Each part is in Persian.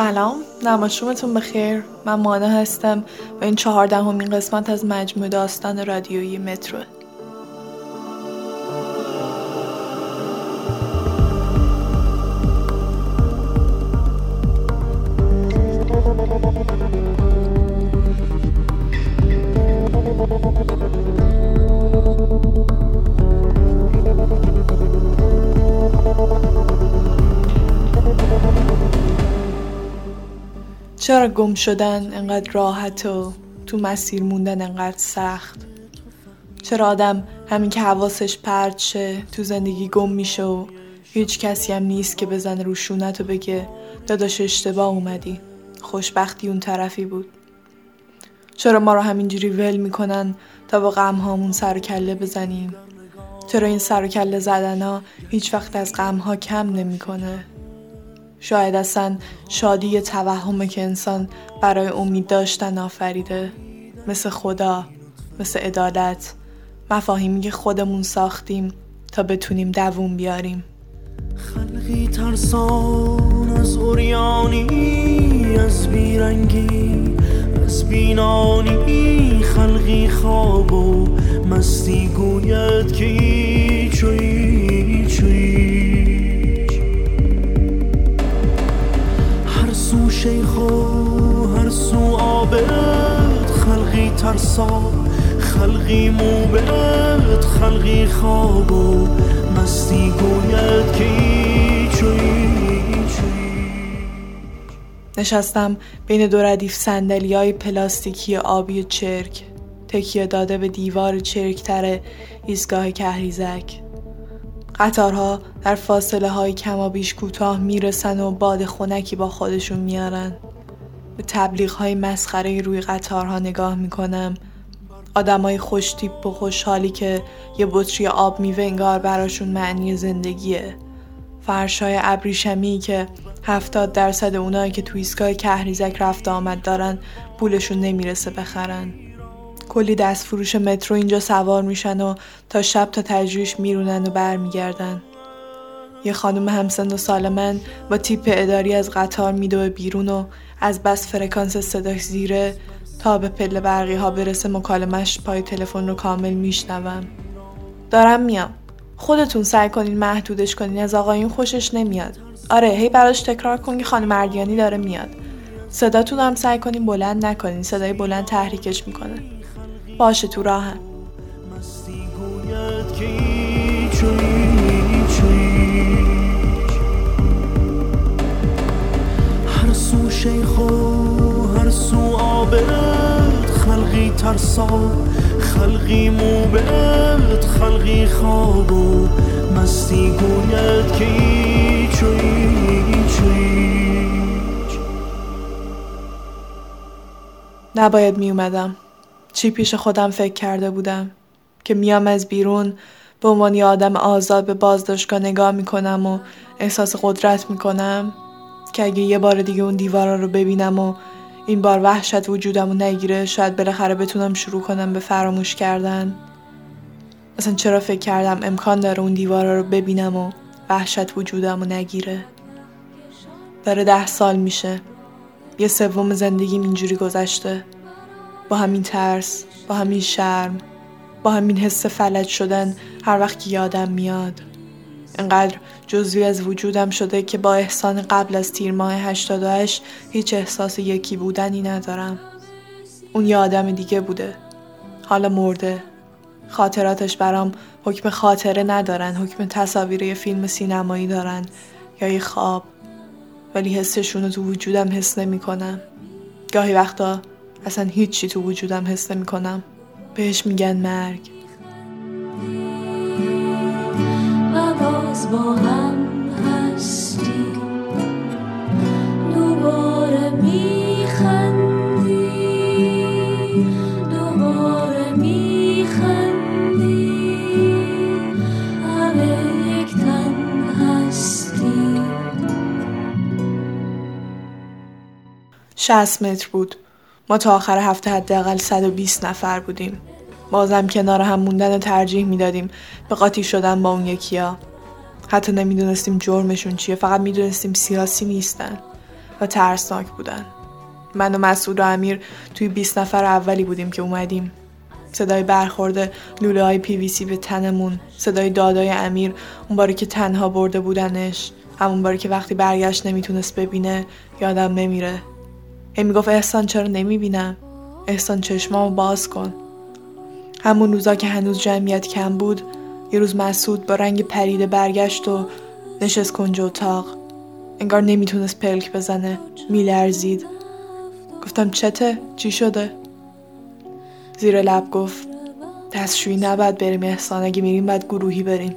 سلام. نماشومتون بخیر. من مانا هستم و این چهاردهمین قسمت از مجموع داستان رادیویی متروه چرا گم شدن انقدر راحت و تو مسیر موندن انقدر سخت؟ چرا آدم همین که حواسش پرد شه تو زندگی گم میشه و هیچ کسی هم نیست که بزنه رو شونت و بگه داداش اشتباه اومدی. خوشبختی اون طرفی بود. چرا ما رو همینجوری ول می‌کنن تا با غم هامون سر و کله بزنیم؟ چرا این سر و کله زدن ها هیچ وقت از غم ها کم نمی‌کنه؟ شاید اصلا شادی توهمه که انسان برای امید داشتن آفریده. مثل خدا مثل عدالت. مفاهیمی که خودمون ساختیم تا بتونیم دووم بیاریم. خلقی ترسان از اوریانی از بیرنگی از بینانی. خلقی خواب و مستی گوید که خلقی موبد خلقی خواب و مستی گوید که نشستم بین دو ردیف سندلی های پلاستیکی آبی چرک. تکیه داده به دیوار چرکتر ایستگاه کهریزک. قطارها در فاصله های کمابیش کوتاه می‌رسن و باد خونکی با خودشون میارن. به تبلیغ های مسخره روی قطارها نگاه می‌کنم. آدمای خوش تیپ و خوشحالی که یه بطری آب میوه انگار براشون معنی زندگیه. فرشای ابریشمی که هفتاد درصد اونایی که تو ایستگاه کهریزک رفت آمد دارن پولشون نمی‌رسه بخرن. کلی دست فروش مترو اینجا سوار میشن و تا شب تا تجریش میرونن و برمیگردن. یه خانم همسن و سال من با تیپ اداری از قطار میدوه بیرون و از بس فرکانس صداش زیره تا به پله برقی ها برسه مکالمش پای تلفن رو کامل میشنوم. دارم میام. خودتون سعی کنین محدودش کنین. از آقایون خوشش نمیاد. آره هی براش تکرار کن که خانم مردیانی داره میاد. صداتون هم سعی کنین بلند نکنین. صدای بلند تحریکش می‌کنه. باشه تو راهم. هر سو شیخ و سو آبد خلقی ترسا خلقی موبد خلقی خواب و مستی گوید که چوی چوی نباید می اومدم. چی پیش خودم فکر کرده بودم که میام از بیرون به عنوان یه آدم آزاد به بازداشتگاه نگاه می‌کنم و احساس قدرت می‌کنم که اگه یه بار دیگه اون دیوارا رو ببینم و این بار وحشت وجودم رو نگیره شاید بالاخره بتونم شروع کنم به فراموش کردن. اصلا چرا فکر کردم امکان داره اون دیوارا رو ببینم و وحشت وجودم رو نگیره؟ داره ده سال میشه. یه سوم زندگیم اینجوری گذشته. با همین ترس با همین شرم با همین حس فلج شدن هر وقت که یادم میاد. انقدر جزوی از وجودم شده که با احسان قبل از تیر ماه 88 هیچ احساس یکی بودنی ندارم. اون یه آدم دیگه بوده. حالا مرده. خاطراتش برام حکم خاطره ندارن حکم تصاویر یه فیلم سینمایی دارن یا یه خواب. ولی حسشون رو تو وجودم حس نمی کنم. گاهی وقتا اصلا هیچی تو وجودم حس نمی کنم. بهش میگن مرگ. با هم هستی. دوباره میخندی. دوباره میخندی. همه یک تن هستی. 60 متر بود. ما تا آخر هفته حداقل 120 نفر بودیم. بازم کنار هم موندن ترجیح می‌دادیم. به قاطی شدن با اون یکیا حتی نمی‌دونستیم جرمشون چیه فقط می‌دونستیم سیاسی نیستن و ترسناک بودن. من و مسعود و امیر توی 20 نفر اولی بودیم که اومدیم. صدای برخورد لوله های پی وی سی به تنمون صدای دادای امیر اون باری که تنها برده بودنش همون باری که وقتی برگشت نمی‌تونست ببینه یادم نمیره. هی می‌گفت احسان چرا نمی‌بینم؟ احسان چشمامو باز کن. همون روزا که هنوز جمعیت کم بود یه روز مسعود با رنگ پریده برگشت و نشست کنج اتاق. انگار نمی‌تونست پلک بزنه. میلرزید. گفتم چته؟ چی شده؟ زیر لب گفت دستشویی نباید بریم احسان اگه میریم باید گروهی بریم.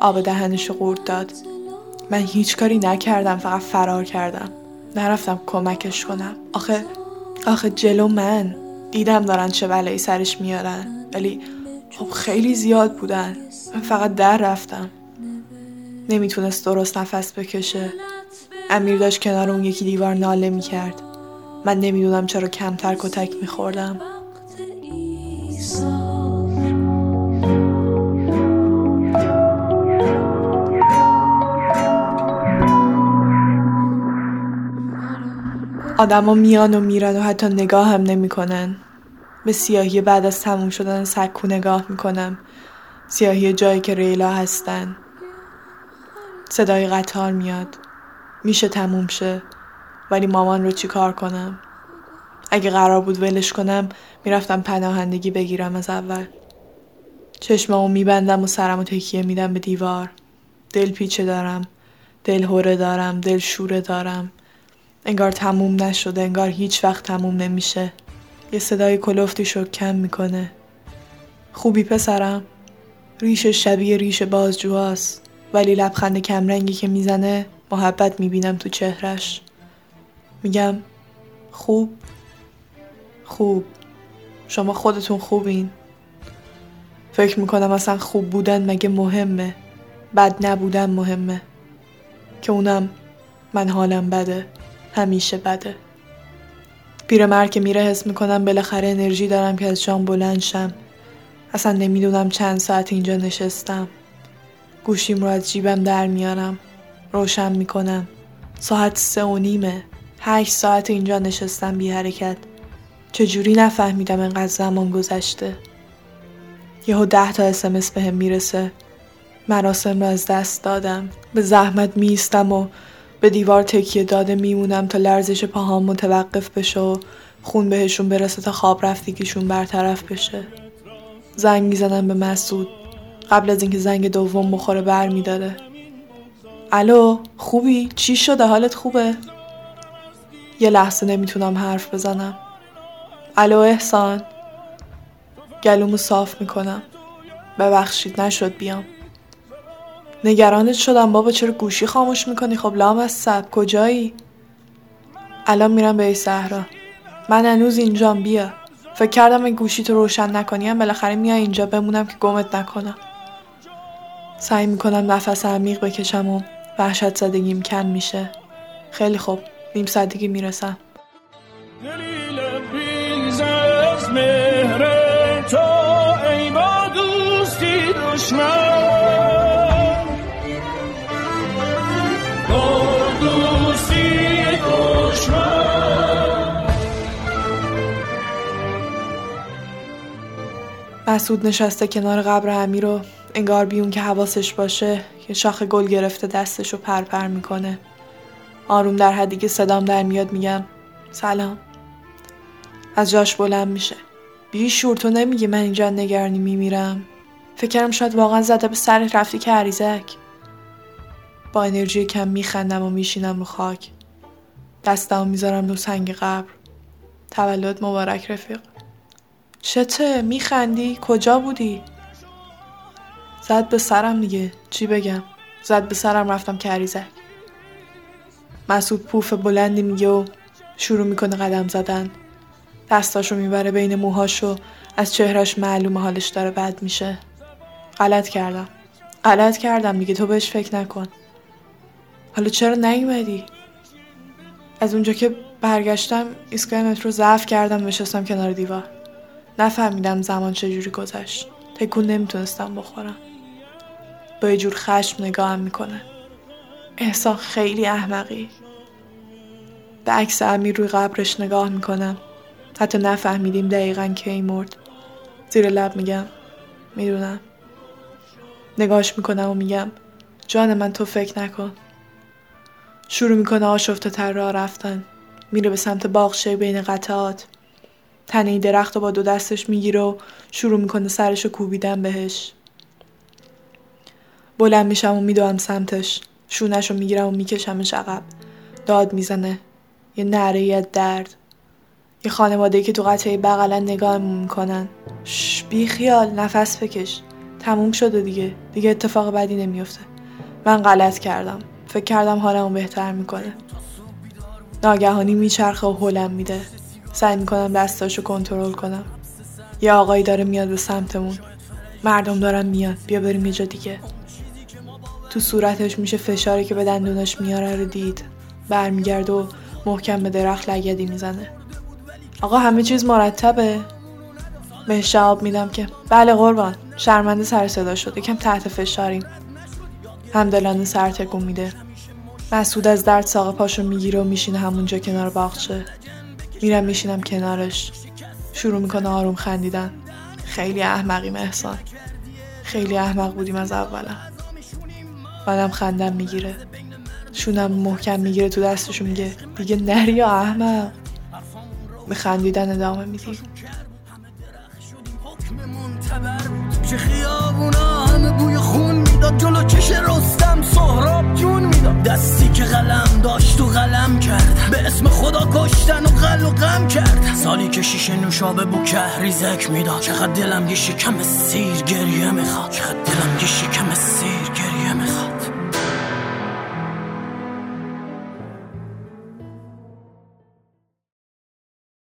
آب دهنشو قورت داد. من هیچ کاری نکردم فقط فرار کردم. نرفتم کمکش کنم. آخه آخه جلو من. دیدم دارن چه بلایی سرش میارن. ولی خب خیلی زیاد بودن. من فقط در رفتم. نمی‌تونست درست نفس بکشه. امیر داشت کنار اون یکی دیوار ناله می‌کرد. من نمی‌دونم چرا کمتر کتک میخوردم. آدما میان و میرن و حتی نگاه هم نمی‌کنن. به سیاهی بعد از تموم شدن سکو نگاه می‌کنم. سیاهی جایی که ریلا هستن. صدای قطار میاد. میشه تموم شه. ولی مامان رو چیکار کنم؟ اگه قرار بود ولش کنم می‌رفتم پناهندگی بگیرم از اول. چشمامو میبندم و سرمو تکیه میدم به دیوار. دل پیچه دارم. دل هوره دارم. دل شوره دارم. انگار تموم نشده. انگار هیچ وقت تموم نمیشه. یه صدای کلفتی کم می‌کنه. خوبی پسرم؟ ریش شبیه ریش بازجوهاست. ولی لبخند کمرنگی که می‌زنه محبت می‌بینم تو چهرش. میگم خوب؟ خوب. شما خودتون خوبین. فکر می‌کنم اصلا خوب بودن مگه مهمه. بد نبودن مهمه. که اونم من حالم بده. همیشه بده. پیرمرد که میره حس می‌کنم بالاخره انرژی دارم که از جام بلند شم. اصلا نمی‌دونم چند ساعت اینجا نشستم. گوشیم رو از جیبم در میارم. روشن می‌کنم. ساعت سه و نیمه. هشت ساعت اینجا نشستم بی حرکت. چجوری نفهمیدم انقدر زمان گذشته. یهو ده تا اسمس بهم می‌رسه. مراسم رو از دست دادم. به زحمت میستم و به دیوار تکیه داده میمونم تا لرزش پاهام متوقف بشه و خون بهشون برسه تا خواب رفتگیشون برطرف بشه. زنگ می‌زنم به مسعود. قبل از اینکه زنگ دوم بخوره بر میداره الو خوبی؟ چی شده؟ حالت خوبه؟ یه لحظه نمی‌تونم حرف بزنم. الو احسان. گلومو صاف می‌کنم. ببخشید نشد بیام. نگرانت شدم بابا چرا گوشی خاموش می‌کنی؟ خب لام از سب کجایی؟ الان میرم به صحرا. من هنوز اینجام بیا. فکر کردم این گوشی تو روشن نکنیم بالاخره میای اینجا بمونم که گمت نکنم. سعی می‌کنم نفس عمیق بکشم و وحشت زدگیم کم میشه. خیلی خوب. نیم ساعت می‌رسم. مسعود نشسته کنار قبر امیر رو انگار بیون که حواسش باشه که شاخ گل گرفته دستش رو پرپر می‌کنه. آروم در حدی که صدام در میاد میگم سلام. از جاش بلند میشه. بیشور تو نمیگی من اینجا نگرانی میمیرم. فکرم شاید واقعا زده به سر رفتی که عریزک با انرژی کم میخندم و میشینم رو خاک. دستم می‌ذارم رو سنگ قبر. تولد مبارک رفیق. چته میخندی؟ کجا بودی؟ زد به سرم دیگه. چی بگم؟ زد به سرم رفتم کریزک مسعود پوف بلندی میگه و شروع می‌کنه قدم زدن. دستاشو می‌بره بین موهاشو. از چهرش معلوم حالش داره بد میشه. غلط کردم. غلط کردم میگه تو بهش فکر نکن. حالا چرا نیومدی؟ از اونجا که برگشتم ایستگاه مترو ضعف کردم نشستم کنار دیوار. نفهمیدم زمان چجوری گذشت. تکون نمی‌تونستم بخورم. با یه جور خشم نگاهم می‌کنه. احسان خیلی احمقی. به عکس امیر روی قبرش نگاه می‌کنم. حتی نفهمیدیم دقیقا کی مرد. زیر لب میگم. می‌دونم. نگاش می‌کنم و میگم جان من تو فکر نکن. شروع می‌کنه آشفته تر راه رفتن. میره به سمت باغچه بین قطعات. تنه درخت رو با دو دستش می‌گیره و شروع می‌کنه سرش رو کوبیدن بهش. بلند میشم و میدوام سمتش. شونش رو می‌گیرم و میکشمش عقب. داد می‌زنه. یه نره درد. یه خانواده که تو قطعه بغلا نگاهمون می‌کنن. شش بی خیال. نفس بکش. تموم شده دیگه. دیگه اتفاق بدی نمیفته من غلط کردم. فکر کردم حالمو بهتر می‌کنه. ناگهانی میچرخه و هلم میده. سعی می‌کنم دستاشو کنترل کنم. یه آقایی داره میاد به سمتمون. مردم دارن میاد بیا بریم یه جا دیگه. تو صورتش میشه فشاری که به دندونش میاره رو دید. برمیگرد و محکم به درخت لگدی می‌زنه. آقا همه چیز مرتبه. بهش جواب میدم که بله قربان. شرمنده سر صدا شد یکم تحت فشاریم. همدلانه سر تکون میده. مسعود از درد ساق پاشو می‌گیره و میشینه همونجا کنار باغچه. میرم میشینم کنارش. شروع می‌کنه آروم خندیدن. خیلی احمقیم احسان. خیلی احمق بودیم از اولا. منم خندم می‌گیره. شونم محکم می‌گیره تو دستشو میگه دیگه نری یا احمق؟ به خندیدن ادامه میدیم. چه خیابونا؟ همه بوی خون می‌داد جلو چش رستم سهراب جون می‌داد. دستی که قلم داشت و قلم کرد. خدا کشتن و قل و غم کرد. سالی که شیشه نوشابه بو کهریزک می‌داد. چقدر دلم یه شکم سیر گریه می‌خواد. چقدر دلم یه شکم سیر